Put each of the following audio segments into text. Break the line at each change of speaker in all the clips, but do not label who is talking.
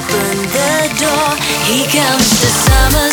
open the door. He comes to summer.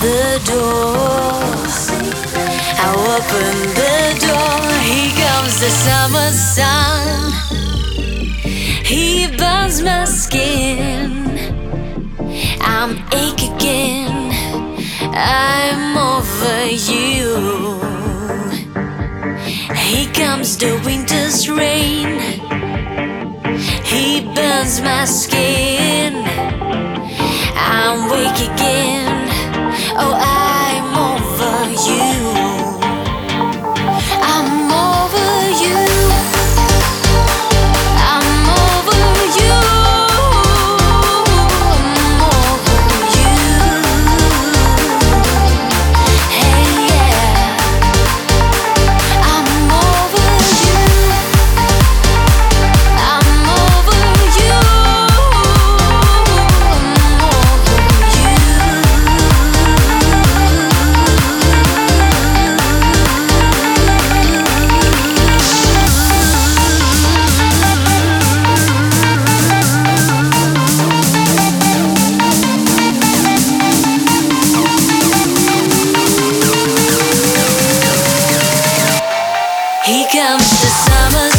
the door. I open the door. Here comes the summer sun. He burns my skin. I'm ache again. I'm over you. Here comes the winter's rain. He burns my skin. I'm awake again. comes the summer